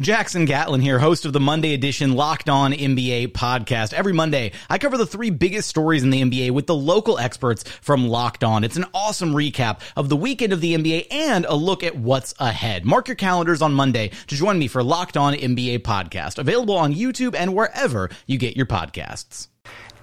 Jackson Gatlin here, host of the Monday edition Locked On NBA podcast. Every Monday, I cover the three biggest stories in the NBA with the local experts from Locked On. It's an awesome recap of the weekend of the NBA and a look at what's ahead. Mark your calendars on Monday to join me for Locked On NBA podcast, available on YouTube and wherever you get your podcasts.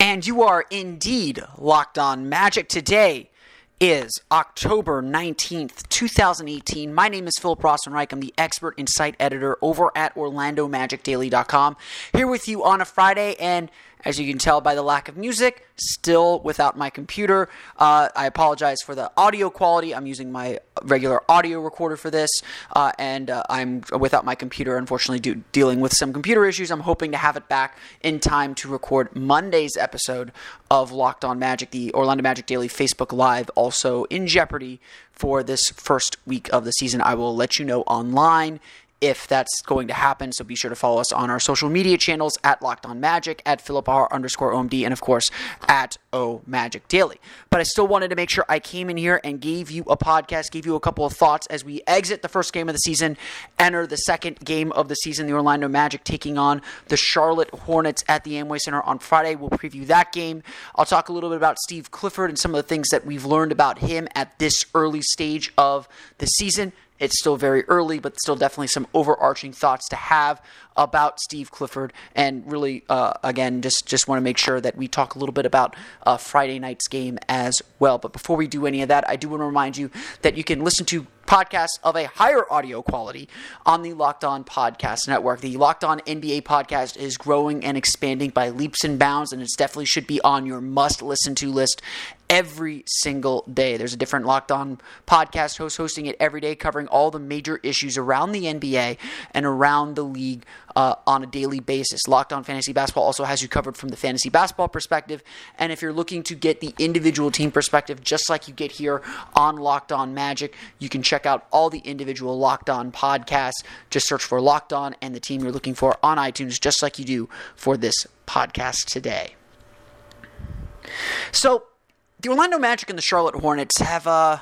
And you are indeed locked on Magic today is October 19th, 2018. My name is Philip Rossman-Reich. I'm the expert insight editor over at OrlandoMagicDaily.com. Here with you on a Friday, and as you can tell by the lack of music, still without my computer. Uh, I apologize for the audio quality. I'm using my regular audio recorder for this, uh, and uh, I'm without my computer, unfortunately, do, dealing with some computer issues. I'm hoping to have it back in time to record Monday's episode of Locked On Magic, the Orlando Magic Daily Facebook Live, also in jeopardy for this first week of the season. I will let you know online if that's going to happen. So be sure to follow us on our social media channels at Locked On Magic, at Philip R underscore OMD, and of course at O Magic Daily. But I still wanted to make sure I came in here and gave you a podcast, gave you a couple of thoughts as we exit the first game of the season, enter the second game of the season, the Orlando Magic taking on the Charlotte Hornets at the Amway Center on Friday. We'll preview that game. I'll talk a little bit about Steve Clifford and some of the things that we've learned about him at this early stage of the season. It's still very early, but still definitely some overarching thoughts to have about Steve Clifford. And really, uh, again, just just want to make sure that we talk a little bit about uh, Friday night's game as well. But before we do any of that, I do want to remind you that you can listen to podcasts of a higher audio quality on the Locked On Podcast Network. The Locked On NBA podcast is growing and expanding by leaps and bounds, and it definitely should be on your must listen to list every single day. There's a different Locked On podcast host hosting it every day, covering all the major issues around the NBA and around the league uh, on a daily basis. Locked On Fantasy Basketball also has you covered from the fantasy basketball perspective. And if you're looking to get the individual team perspective, just like you get here on Locked On Magic, you can check out all the individual Locked On podcasts. Just search for Locked On and the team you're looking for on iTunes, just like you do for this podcast today. So, the Orlando Magic and the Charlotte Hornets have uh,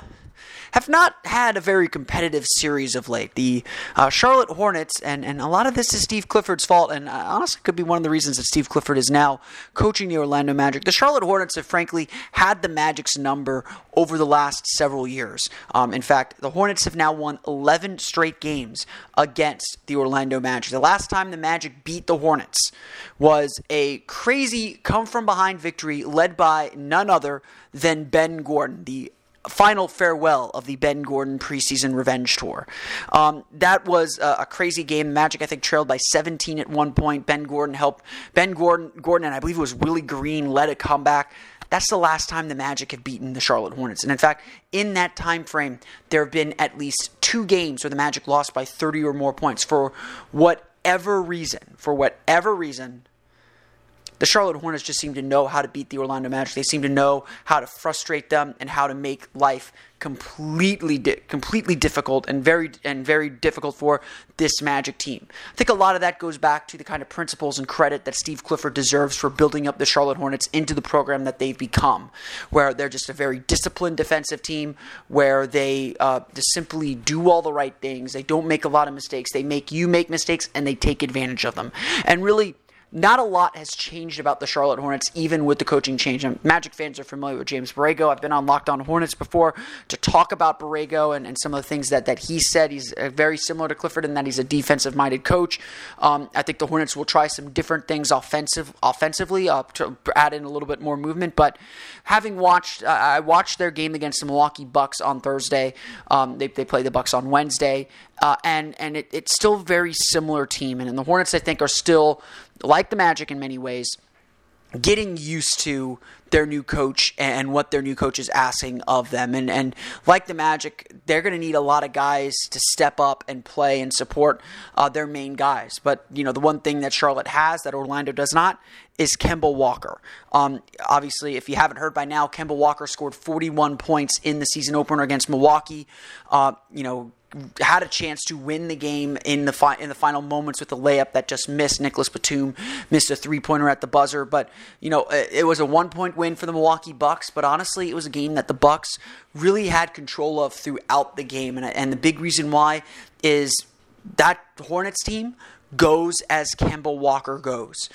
have not had a very competitive series of late. The uh, Charlotte Hornets, and, and a lot of this is Steve Clifford's fault, and uh, honestly could be one of the reasons that Steve Clifford is now coaching the Orlando Magic. The Charlotte Hornets have frankly had the Magic's number over the last several years. Um, in fact, the Hornets have now won 11 straight games against the Orlando Magic. The last time the Magic beat the Hornets was a crazy come from behind victory led by none other than Ben Gordon, the final farewell of the Ben Gordon preseason revenge tour. Um, that was a, a, crazy game. Magic, I think, trailed by 17 at one point. Ben Gordon helped. Ben Gordon, Gordon, and I believe it was Willie Green led a comeback. That's the last time the Magic have beaten the Charlotte Hornets. And in fact, in that time frame, there have been at least two games where the Magic lost by 30 or more points. For whatever reason, for whatever reason, the Charlotte Hornets just seem to know how to beat the Orlando Magic. They seem to know how to frustrate them and how to make life completely di- completely difficult and very and very difficult for this Magic team. I think a lot of that goes back to the kind of principles and credit that Steve Clifford deserves for building up the Charlotte Hornets into the program that they've become, where they're just a very disciplined defensive team, where they uh, just simply do all the right things. They don't make a lot of mistakes. They make you make mistakes and they take advantage of them. And really not a lot has changed about the Charlotte Hornets, even with the coaching change. And Magic fans are familiar with James Borrego. I've been on Locked On Hornets before to talk about Borrego and, and some of the things that, that he said. He's uh, very similar to Clifford in that he's a defensive minded coach. Um, I think the Hornets will try some different things offensive offensively uh, to add in a little bit more movement. But having watched, uh, I watched their game against the Milwaukee Bucks on Thursday. Um, they, they play the Bucks on Wednesday. Uh, and and it, it's still a very similar team. And, and the Hornets, I think, are still like the Magic in many ways, getting used to their new coach and what their new coach is asking of them. And and like the Magic, they're going to need a lot of guys to step up and play and support uh, their main guys. But you know, the one thing that Charlotte has that Orlando does not is Kemba Walker. Um, obviously, if you haven't heard by now, Kemba Walker scored 41 points in the season opener against Milwaukee. Uh, you know had a chance to win the game in the fi- in the final moments with a layup that just missed. Nicholas Batum missed a three pointer at the buzzer, but you know it, was a one point win for the Milwaukee Bucks. But honestly, it was a game that the Bucks really had control of throughout the game, and and the big reason why is that Hornets team goes as Kemba Walker goes.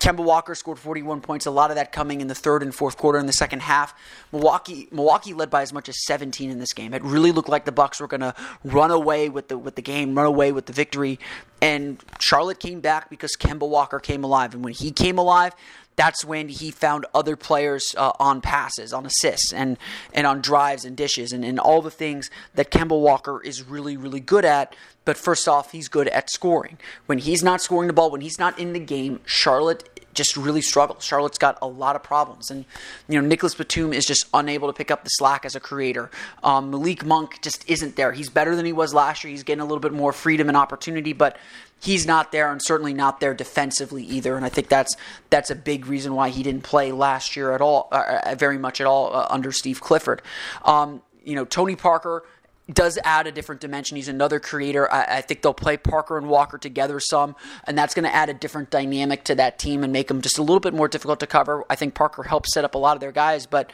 Kemba Walker scored 41 points. A lot of that coming in the third and fourth quarter in the second half. Milwaukee Milwaukee led by as much as 17 in this game. It really looked like the Bucks were going to run away with the with the game, run away with the victory. And Charlotte came back because Kemba Walker came alive. And when he came alive, that's when he found other players uh, on passes, on assists, and and on drives and dishes, and, and all the things that Kemba Walker is really, really good at. But first off, he's good at scoring. When he's not scoring the ball, when he's not in the game, Charlotte just really struggles. Charlotte's got a lot of problems, and you know Nicholas Batum is just unable to pick up the slack as a creator. Um, Malik Monk just isn't there. He's better than he was last year. He's getting a little bit more freedom and opportunity, but he's not there, and certainly not there defensively either. And I think that's that's a big reason why he didn't play last year at all, uh, uh very much at all uh, under Steve Clifford. Um, you know Tony Parker does add a different dimension. He's another creator. I, I, think they'll play Parker and Walker together some, and that's going to add a different dynamic to that team and make them just a little bit more difficult to cover. I think Parker helps set up a lot of their guys, but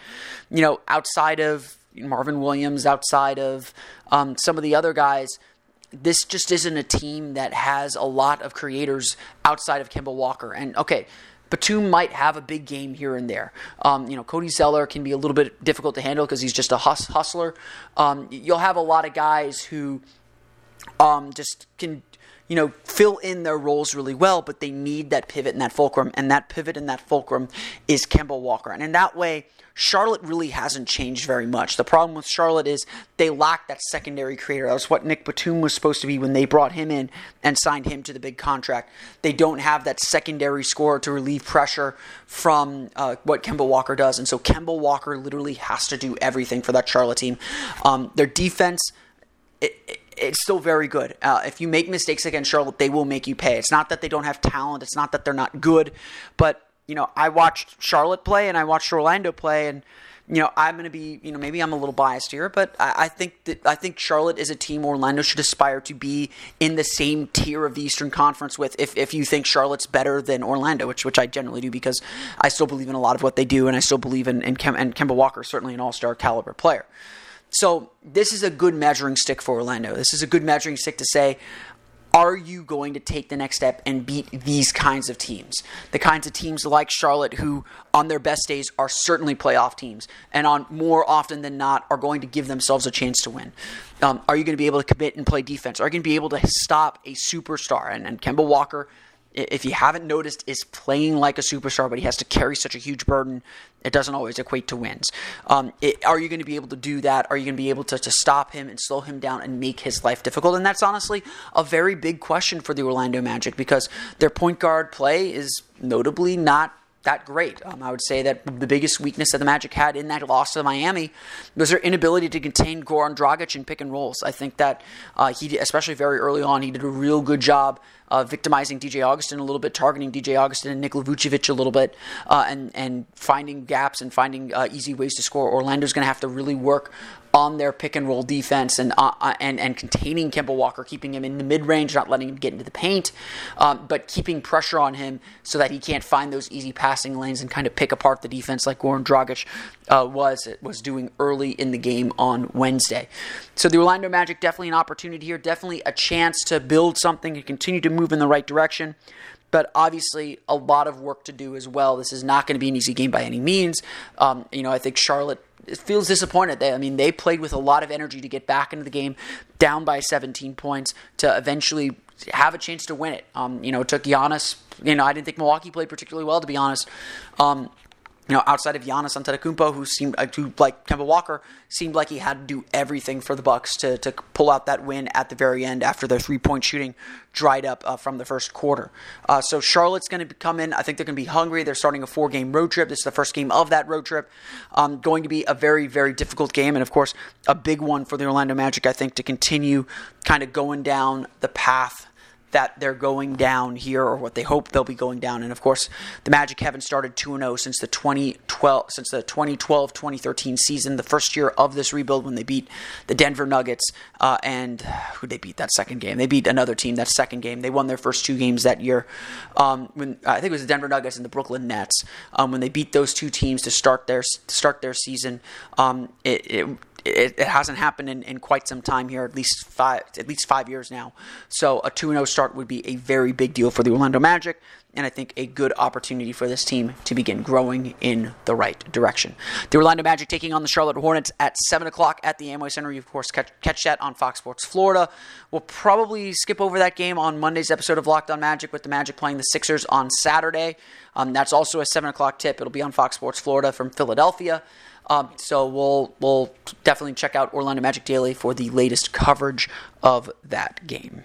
you know, outside of Marvin Williams, outside of um, some of the other guys. This just isn't a team that has a lot of creators outside of Kemba Walker. And okay, Batum might have a big game here and there. Um, you know, Cody Zeller can be a little bit difficult to handle because he's just a hus- hustler. Um, you'll have a lot of guys who um, just can you know, fill in their roles really well, but they need that pivot and that fulcrum. And that pivot and that fulcrum is Kemba Walker. And in that way, Charlotte really hasn't changed very much. The problem with Charlotte is they lack that secondary creator. That was what Nick Batum was supposed to be when they brought him in and signed him to the big contract. They don't have that secondary scorer to relieve pressure from uh, what Kemba Walker does. And so Kemba Walker literally has to do everything for that Charlotte team. Um, their defense. It, it, it's still very good. Uh, if you make mistakes against Charlotte, they will make you pay. It's not that they don't have talent. It's not that they're not good. But, you know, I watched Charlotte play and I watched Orlando play and, you know, I'm going to be, you know, maybe I'm a little biased here, but I, I, think that I think Charlotte is a team Orlando should aspire to be in the same tier of the Eastern Conference with. If, if you think Charlotte's better than Orlando, which which I generally do because I still believe in a lot of what they do, and I still believe in, in Kem, and Kemba Walker, certainly an All Star caliber player. So this is a good measuring stick for Orlando. This is a good measuring stick to say, are you going to take the next step and beat these kinds of teams? The kinds of teams like Charlotte, who on their best days are certainly playoff teams, and on more often than not are going to give themselves a chance to win. Um, are you going to be able to commit and play defense? Are you going to be able to stop a superstar? And, and Kemba Walker if you haven't noticed, is playing like a superstar, but he has to carry such a huge burden. It doesn't always equate to wins. Um, it, are you going to be able to do that? Are you going to be able to, to stop him and slow him down and make his life difficult? And that's honestly a very big question for the Orlando Magic because their point guard play is notably not that great. Um, I would say that the biggest weakness that the Magic had in that loss to Miami was their inability to contain Goran Dragic in pick and rolls. I think that uh, he, especially very early on, he did a real good job uh, victimizing DJ Augustin a little bit, targeting DJ Augustin and Nikola Vucevic a little bit, uh, and and finding gaps and finding uh, easy ways to score. Orlando's going to have to really work on their pick and roll defense and uh, uh, and and containing Kemba Walker, keeping him in the mid range, not letting him get into the paint, um, but keeping pressure on him so that he can't find those easy passing lanes and kind of pick apart the defense like Goran Dragic uh, was was doing early in the game on Wednesday. So the Orlando Magic definitely an opportunity here, definitely a chance to build something and continue to move in the right direction but obviously a lot of work to do as well. This is not going to be an easy game by any means. Um, you know, I think Charlotte feels disappointed. They, I mean, they played with a lot of energy to get back into the game, down by 17 points, to eventually have a chance to win it. Um, you know, it took Giannis. You know, I didn't think Milwaukee played particularly well, to be honest. Um, you know, outside of Giannis Antetokounmpo, who seemed uh, to like Kemba Walker, seemed like he had to do everything for the Bucks to to pull out that win at the very end after their three point shooting dried up uh, from the first quarter. Uh, so Charlotte's going to come in. I think they're going to be hungry. They're starting a four game road trip. This is the first game of that road trip. Um, going to be a very very difficult game, and of course a big one for the Orlando Magic. I think to continue kind of going down the path that they're going down here or what they hope they'll be going down. And of course, the Magic haven't started 2 0 since the 2012 since the 2012-2013 season, the first year of this rebuild when they beat the Denver Nuggets uh, and who they beat that second game. They beat another team that second game. They won their first two games that year. Um, when I think it was the Denver Nuggets and the Brooklyn Nets um, when they beat those two teams to start their to start their season. Um, it, it it, it, hasn't happened in, in quite some time here, at least five at least five years now. So a two 0 start would be a very big deal for the Orlando Magic, and I think a good opportunity for this team to begin growing in the right direction. The Orlando Magic taking on the Charlotte Hornets at seven o'clock at the Amway Center. You of course catch, catch that on Fox Sports Florida. We'll probably skip over that game on Monday's episode of Locked On Magic with the Magic playing the Sixers on Saturday. Um, that's also a seven o'clock tip. It'll be on Fox Sports Florida from Philadelphia. Um, so we'll we'll definitely check out Orlando Magic Daily for the latest coverage of that game.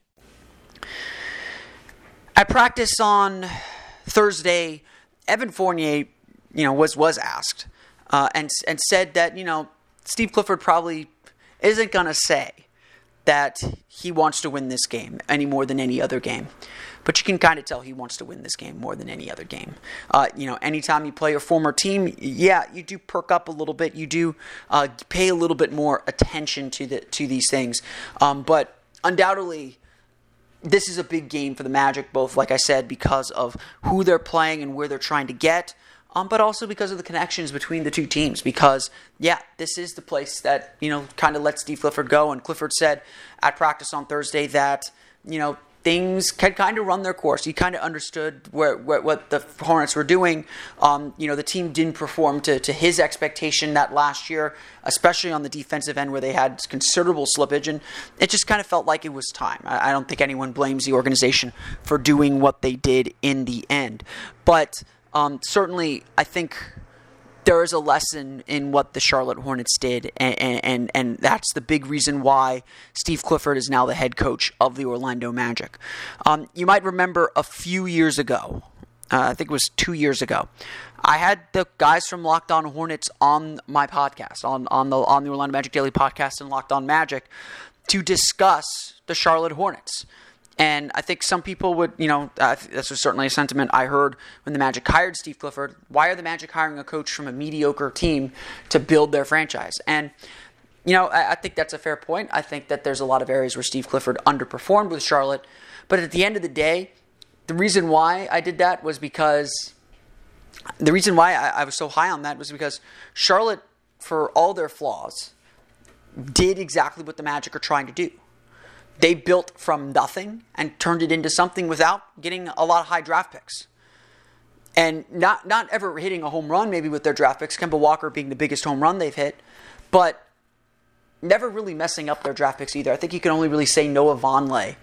At practice on Thursday, Evan Fournier, you know, was was asked uh, and and said that you know Steve Clifford probably isn't going to say that he wants to win this game any more than any other game. But you can kind of tell he wants to win this game more than any other game. Uh, you know, anytime you play a former team, yeah, you do perk up a little bit. You do uh, pay a little bit more attention to the to these things. Um, but undoubtedly, this is a big game for the Magic, both, like I said, because of who they're playing and where they're trying to get, um, but also because of the connections between the two teams. Because, yeah, this is the place that, you know, kind of lets Steve Clifford go. And Clifford said at practice on Thursday that, you know, things had kind of run their course. He kind of understood where, where, what the Hornets were doing. Um, you know, the team didn't perform to, to his expectation that last year, especially on the defensive end where they had considerable slippage, and it just kind of felt like it was time. I, I don't think anyone blames the organization for doing what they did in the end, but um, certainly I think there is a lesson in what the Charlotte Hornets did, and, and, and that's the big reason why Steve Clifford is now the head coach of the Orlando Magic. Um, you might remember a few years ago, uh, I think it was two years ago, I had the guys from Locked On Hornets on my podcast, on, on the on the Orlando Magic Daily podcast and Locked On Magic, to discuss the Charlotte Hornets. And I think some people would, you know, uh, this was certainly a sentiment I heard when the Magic hired Steve Clifford. Why are the Magic hiring a coach from a mediocre team to build their franchise? And, you know, I, I think that's a fair point. I think that there's a lot of areas where Steve Clifford underperformed with Charlotte. But at the end of the day, the reason why I did that was because the reason why I, I was so high on that was because Charlotte, for all their flaws, did exactly what the Magic are trying to do they built from nothing and turned it into something without getting a lot of high draft picks. And not not ever hitting a home run maybe with their draft picks, Kemba Walker being the biggest home run they've hit, but never really messing up their draft picks either. I think you can only really say Noah Vonleh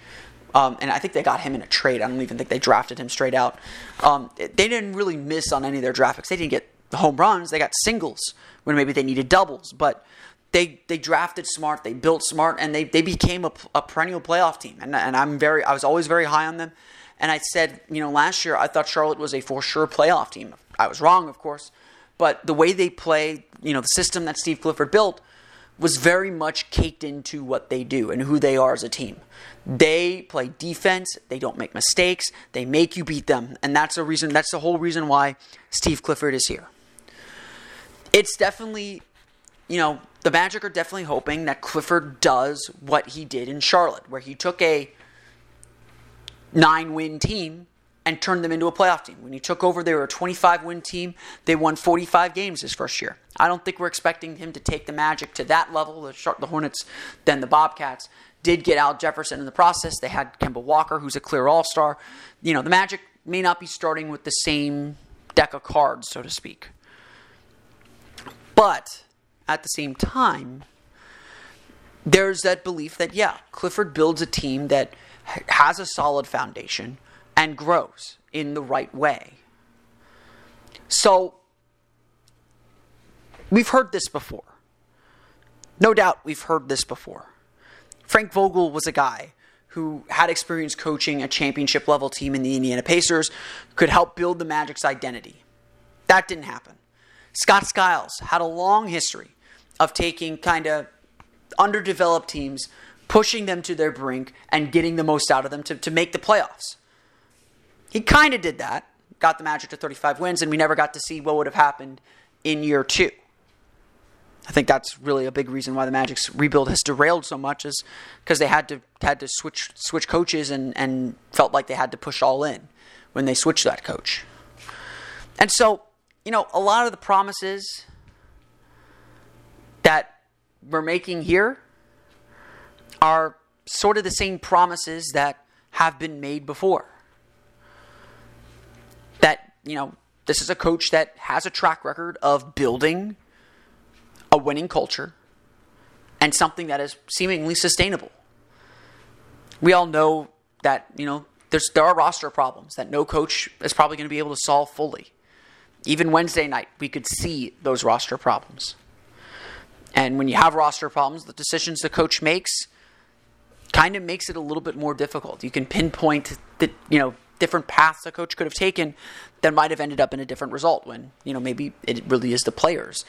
Um, and I think they got him in a trade. I don't even think they drafted him straight out. Um, they didn't really miss on any of their draft picks. They didn't get the home runs. They got singles when maybe they needed doubles. But they they drafted smart. They built smart, and they, they became a, a perennial playoff team. And, and I'm very I was always very high on them. And I said, you know, last year I thought Charlotte was a for sure playoff team. I was wrong, of course, but the way they play, you know, the system that Steve Clifford built was very much caked into what they do and who they are as a team. They play defense, they don't make mistakes, they make you beat them, and that's the reason that's the whole reason why Steve Clifford is here. It's definitely, you know, the Magic are definitely hoping that Clifford does what he did in Charlotte, where he took a nine win team and turned them into a playoff team. When he took over, they were a 25 win team. They won 45 games his first year. I don't think we're expecting him to take the Magic to that level, the, Hornets, then the Bobcats. Did get Al Jefferson in the process. They had Kemba Walker, who's a clear all star. You know, the Magic may not be starting with the same deck of cards, so to speak. But at the same time, there's that belief that, yeah, Clifford builds a team that has a solid foundation and grows in the right way. So, we've heard this before. No doubt we've heard this before. Frank Vogel was a guy who had experience coaching a championship level team in the Indiana Pacers, could help build the Magic's identity. That didn't happen. Scott Skiles had a long history of taking kind of underdeveloped teams pushing them to their brink and getting the most out of them to, to make the playoffs. He kind of did that, got the Magic to 35 wins, and we never got to see what would have happened in year two. I think that's really a big reason why the Magic's rebuild has derailed so much is because they had to had to switch switch coaches and, and felt like they had to push all in when they switched that coach. And so, you know, a lot of the promises we're making here are sort of the same promises that have been made before. That, you know, this is a coach that has a track record of building a winning culture and something that is seemingly sustainable. We all know that, you know, there's, there are roster problems that no coach is probably going to be able to solve fully. Even Wednesday night, we could see those roster problems. And when you have roster problems, the decisions the coach makes kind of makes it a little bit more difficult. You can pinpoint the you know different paths a coach could have taken that might have ended up in a different result when you know maybe it really is the players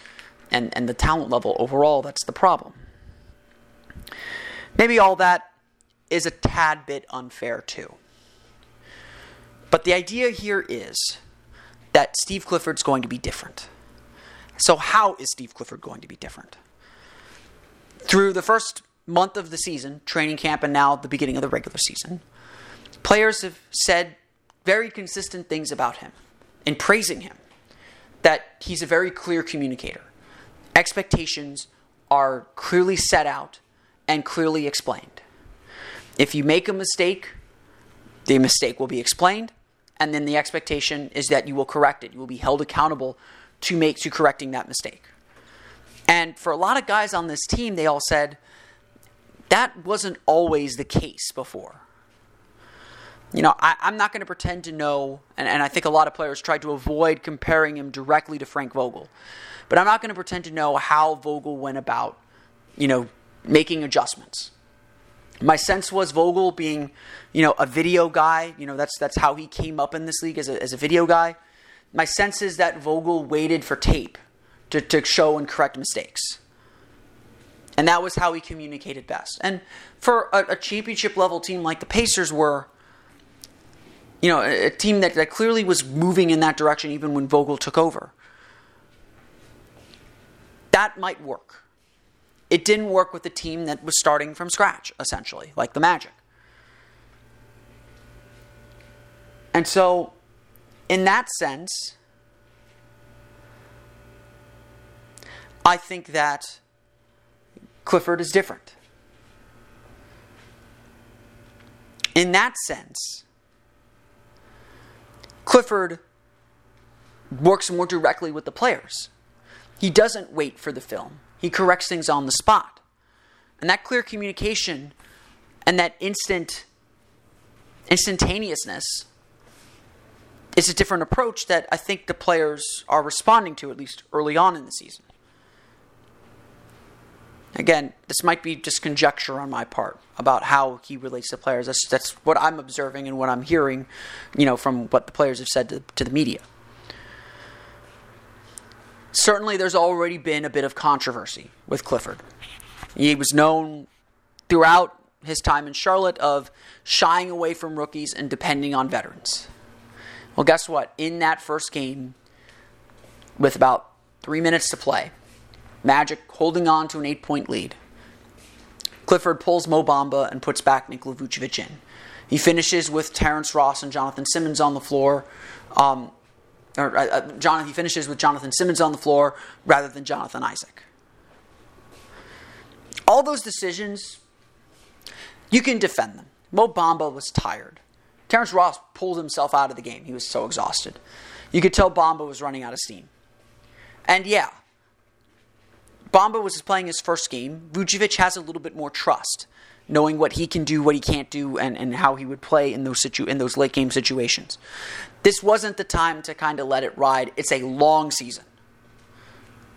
and and the talent level overall that's the problem. Maybe all that is a tad bit unfair too. But the idea here is that Steve Clifford's going to be different. So how is Steve Clifford going to be different? Through the first month of the season, training camp, and now the beginning of the regular season, players have said very consistent things about him in praising him. That he's a very clear communicator. Expectations are clearly set out and clearly explained. If you make a mistake, the mistake will be explained, and then the expectation is that you will correct it. You will be held accountable to make to correcting that mistake. And for a lot of guys on this team, they all said, that wasn't always the case before. You know, I, am not going to pretend to know, and, and I think a lot of players tried to avoid comparing him directly to Frank Vogel. But I'm not going to pretend to know how Vogel went about, you know, making adjustments. My sense was Vogel being, you know, a video guy. You know, that's that's how he came up in this league as a, as a video guy. My sense is that Vogel waited for tape to, to show and correct mistakes. And that was how he communicated best. And for a, a championship level team like the Pacers were, you know, a, a team that, that clearly was moving in that direction even when Vogel took over, that might work. It didn't work with a team that was starting from scratch, essentially, like the Magic. And so, in that sense, I think that Clifford is different. In that sense, Clifford works more directly with the players. He doesn't wait for the film, he corrects things on the spot. And that clear communication and that instant instantaneousness is a different approach that I think the players are responding to, at least early on in the season. Again, this might be just conjecture on my part about how he relates to players. That's, that's what I'm observing and what I'm hearing, you know, from what the players have said to, to the media. Certainly, there's already been a bit of controversy with Clifford. He was known throughout his time in Charlotte of shying away from rookies and depending on veterans. Well, guess what? In that first game, with about three minutes to play, Magic holding on to an eight point lead. Clifford pulls Mo Bamba and puts back Nikola Vucevic in. He finishes with Terrence Ross and Jonathan Simmons on the floor. Um, or uh, uh, Jonathan, he finishes with Jonathan Simmons on the floor rather than Jonathan Isaac. All those decisions, you can defend them. Mo Bamba was tired. Terrence Ross pulled himself out of the game. He was so exhausted. You could tell Bamba was running out of steam. And yeah, Bamba was playing his first game. Vucevic has a little bit more trust, knowing what he can do, what he can't do, and, and how he would play in those situ- in those late game situations. This wasn't the time to kind of let it ride. It's a long season.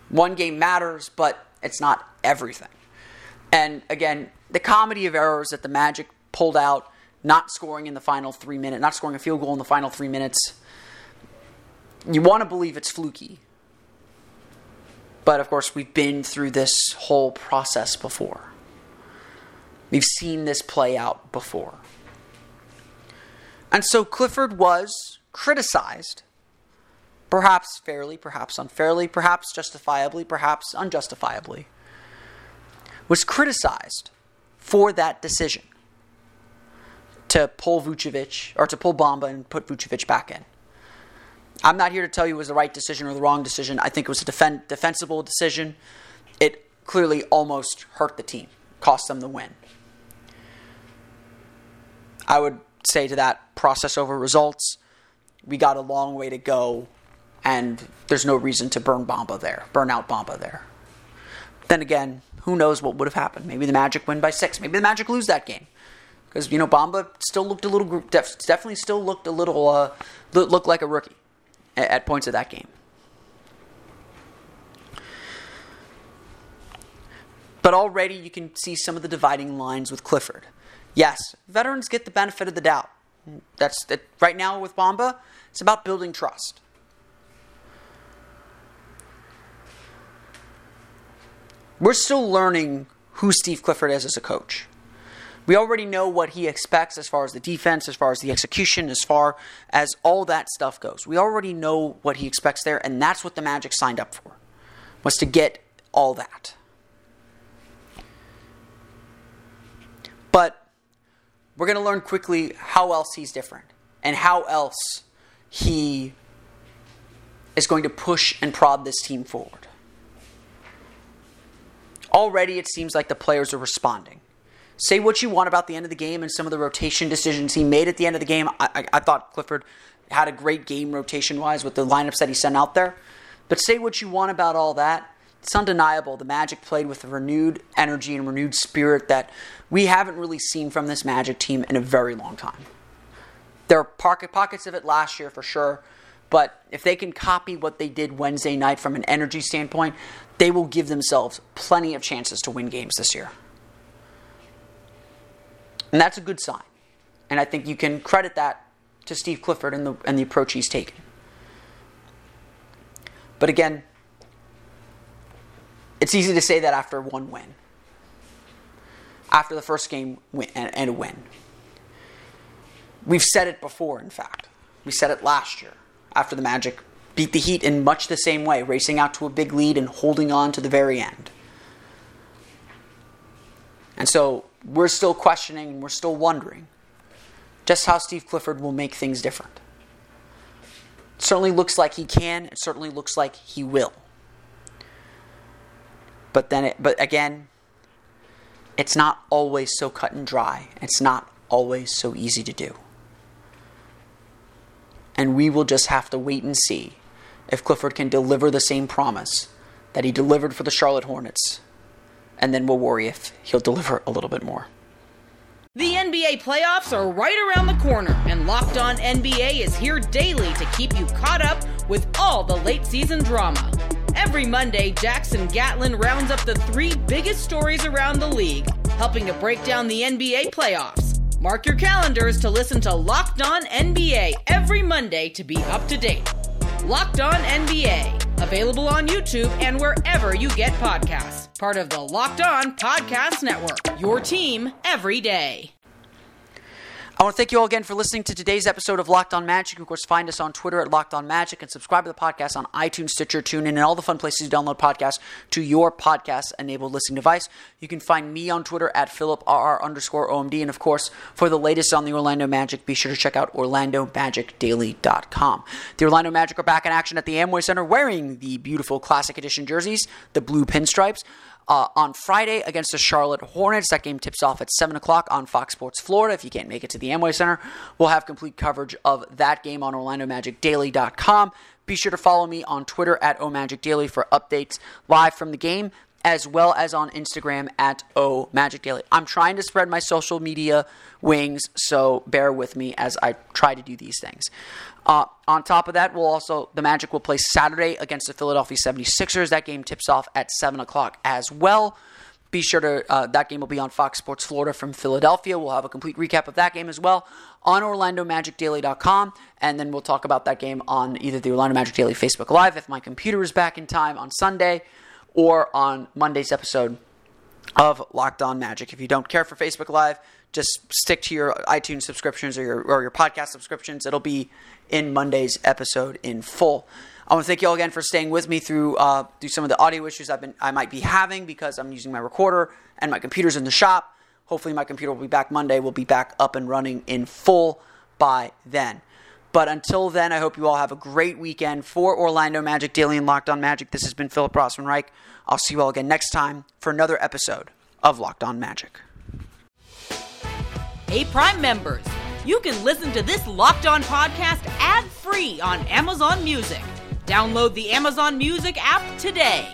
One game matters, but it's not everything. And again, the comedy of errors that the Magic pulled out, not scoring in the final three minutes, not scoring a field goal in the final three minutes. You want to believe it's fluky, but of course, we've been through this whole process before. We've seen this play out before. And so Clifford was criticized, perhaps fairly, perhaps unfairly, perhaps justifiably, perhaps unjustifiably, was criticized for that decision to pull Vucevic or to pull Bamba and put Vucevic back in. I'm not here to tell you it was the right decision or the wrong decision. I think it was a defend, defensible decision. It clearly almost hurt the team, cost them the win. I would say to that process over results, we got a long way to go, and there's no reason to burn Bamba there, burn out Bamba there. Then again, who knows what would have happened? Maybe the Magic win by six. Maybe the Magic lose that game because you know Bamba still looked a little, definitely still looked a little, uh, looked like a rookie at points of that game. But already you can see some of the dividing lines with Clifford. Yes, veterans get the benefit of the doubt. That's that right now with Bamba, it's about building trust. We're still learning who Steve Clifford is as a coach. We already know what he expects as far as the defense, as far as the execution, as far as all that stuff goes. We already know what he expects there, and that's what the Magic signed up for, was to get all that. But we're going to learn quickly how else he's different and how else he is going to push and prod this team forward. Already, it seems like the players are responding. Say what you want about the end of the game and some of the rotation decisions he made at the end of the game. I, I, I thought Clifford had a great game rotation wise with the lineups that he sent out there. But say what you want about all that. It's undeniable. The Magic played with a renewed energy and renewed spirit that we haven't really seen from this Magic team in a very long time. There are pockets of it last year for sure, but if they can copy what they did Wednesday night from an energy standpoint, they will give themselves plenty of chances to win games this year. And that's a good sign. And I think you can credit that to Steve Clifford and the, and the approach he's taken. But again, it's easy to say that after one win. After the first game win, and, and a win. We've said it before, in fact. We said it last year after the Magic beat the Heat in much the same way, racing out to a big lead and holding on to the very end. And so we're still questioning, and we're still wondering just how Steve Clifford will make things different. It certainly looks like he can, it certainly looks like he will. But then it, but again, it's not always so cut and dry. It's not always so easy to do. And we will just have to wait and see if Clifford can deliver the same promise that he delivered for the Charlotte Hornets and then we'll worry if he'll deliver a little bit more. The NBA playoffs are right around the corner, and Locked On NBA is here daily to keep you caught up with all the late season drama. Every Monday, Jackson Gatlin rounds up the three biggest stories around the league, helping to break down the NBA playoffs. Mark your calendars to listen to Locked On NBA every Monday to be up to date. Locked On NBA, available on YouTube and wherever you get podcasts. Part of the Locked On Podcast Network, your team every day. I want to thank you all again for listening to today's episode of Locked On Magic. Of course, find us on Twitter at Locked On Magic and subscribe to the podcast on iTunes, Stitcher, TuneIn, and all the fun places to download podcasts to your podcast-enabled listening device. You can find me on Twitter at PhilipRR underscore OMD. And of course, for the latest on the Orlando Magic, be sure to check out OrlandoMagicDaily.com. The Orlando Magic are back in action at the Amway Center wearing the beautiful Classic Edition jerseys, the blue pinstripes uh, on Friday against the Charlotte Hornets. That game tips off at 7 o'clock on Fox Sports Florida. If you can't make it to the Amway Center, we'll have complete coverage of that game on OrlandoMagicDaily.com. Be sure to follow me on Twitter at OMagicDaily for updates live from the game, as well as on Instagram at O Magic Daily. I'm trying to spread my social media wings, so bear with me as I try to do these things. Uh, on top of that, we'll also the Magic will play Saturday against the Philadelphia 76ers. That game tips off at 7 o'clock as well. Be sure to, uh, that game will be on Fox Sports Florida from Philadelphia. We'll have a complete recap of that game as well on OrlandoMagicDaily.com. And then we'll talk about that game on either the Orlando Magic Daily Facebook Live if my computer is back in time on Sunday or on Monday's episode of Locked On Magic. If you don't care for Facebook Live, just stick to your iTunes subscriptions or your, or your podcast subscriptions. It'll be in Monday's episode in full. I want to thank you all again for staying with me through uh, through some of the audio issues I've been I might be having because I'm using my recorder and my computer's in the shop. Hopefully, my computer will be back Monday. We'll be back up and running in full by then. But until then, I hope you all have a great weekend for Orlando Magic Daily and Locked On Magic. This has been Philip Rossman Reich. I'll see you all again next time for another episode of Locked On Magic. Hey, Prime members, you can listen to this Locked On podcast ad free on Amazon Music. Download the Amazon Music app today.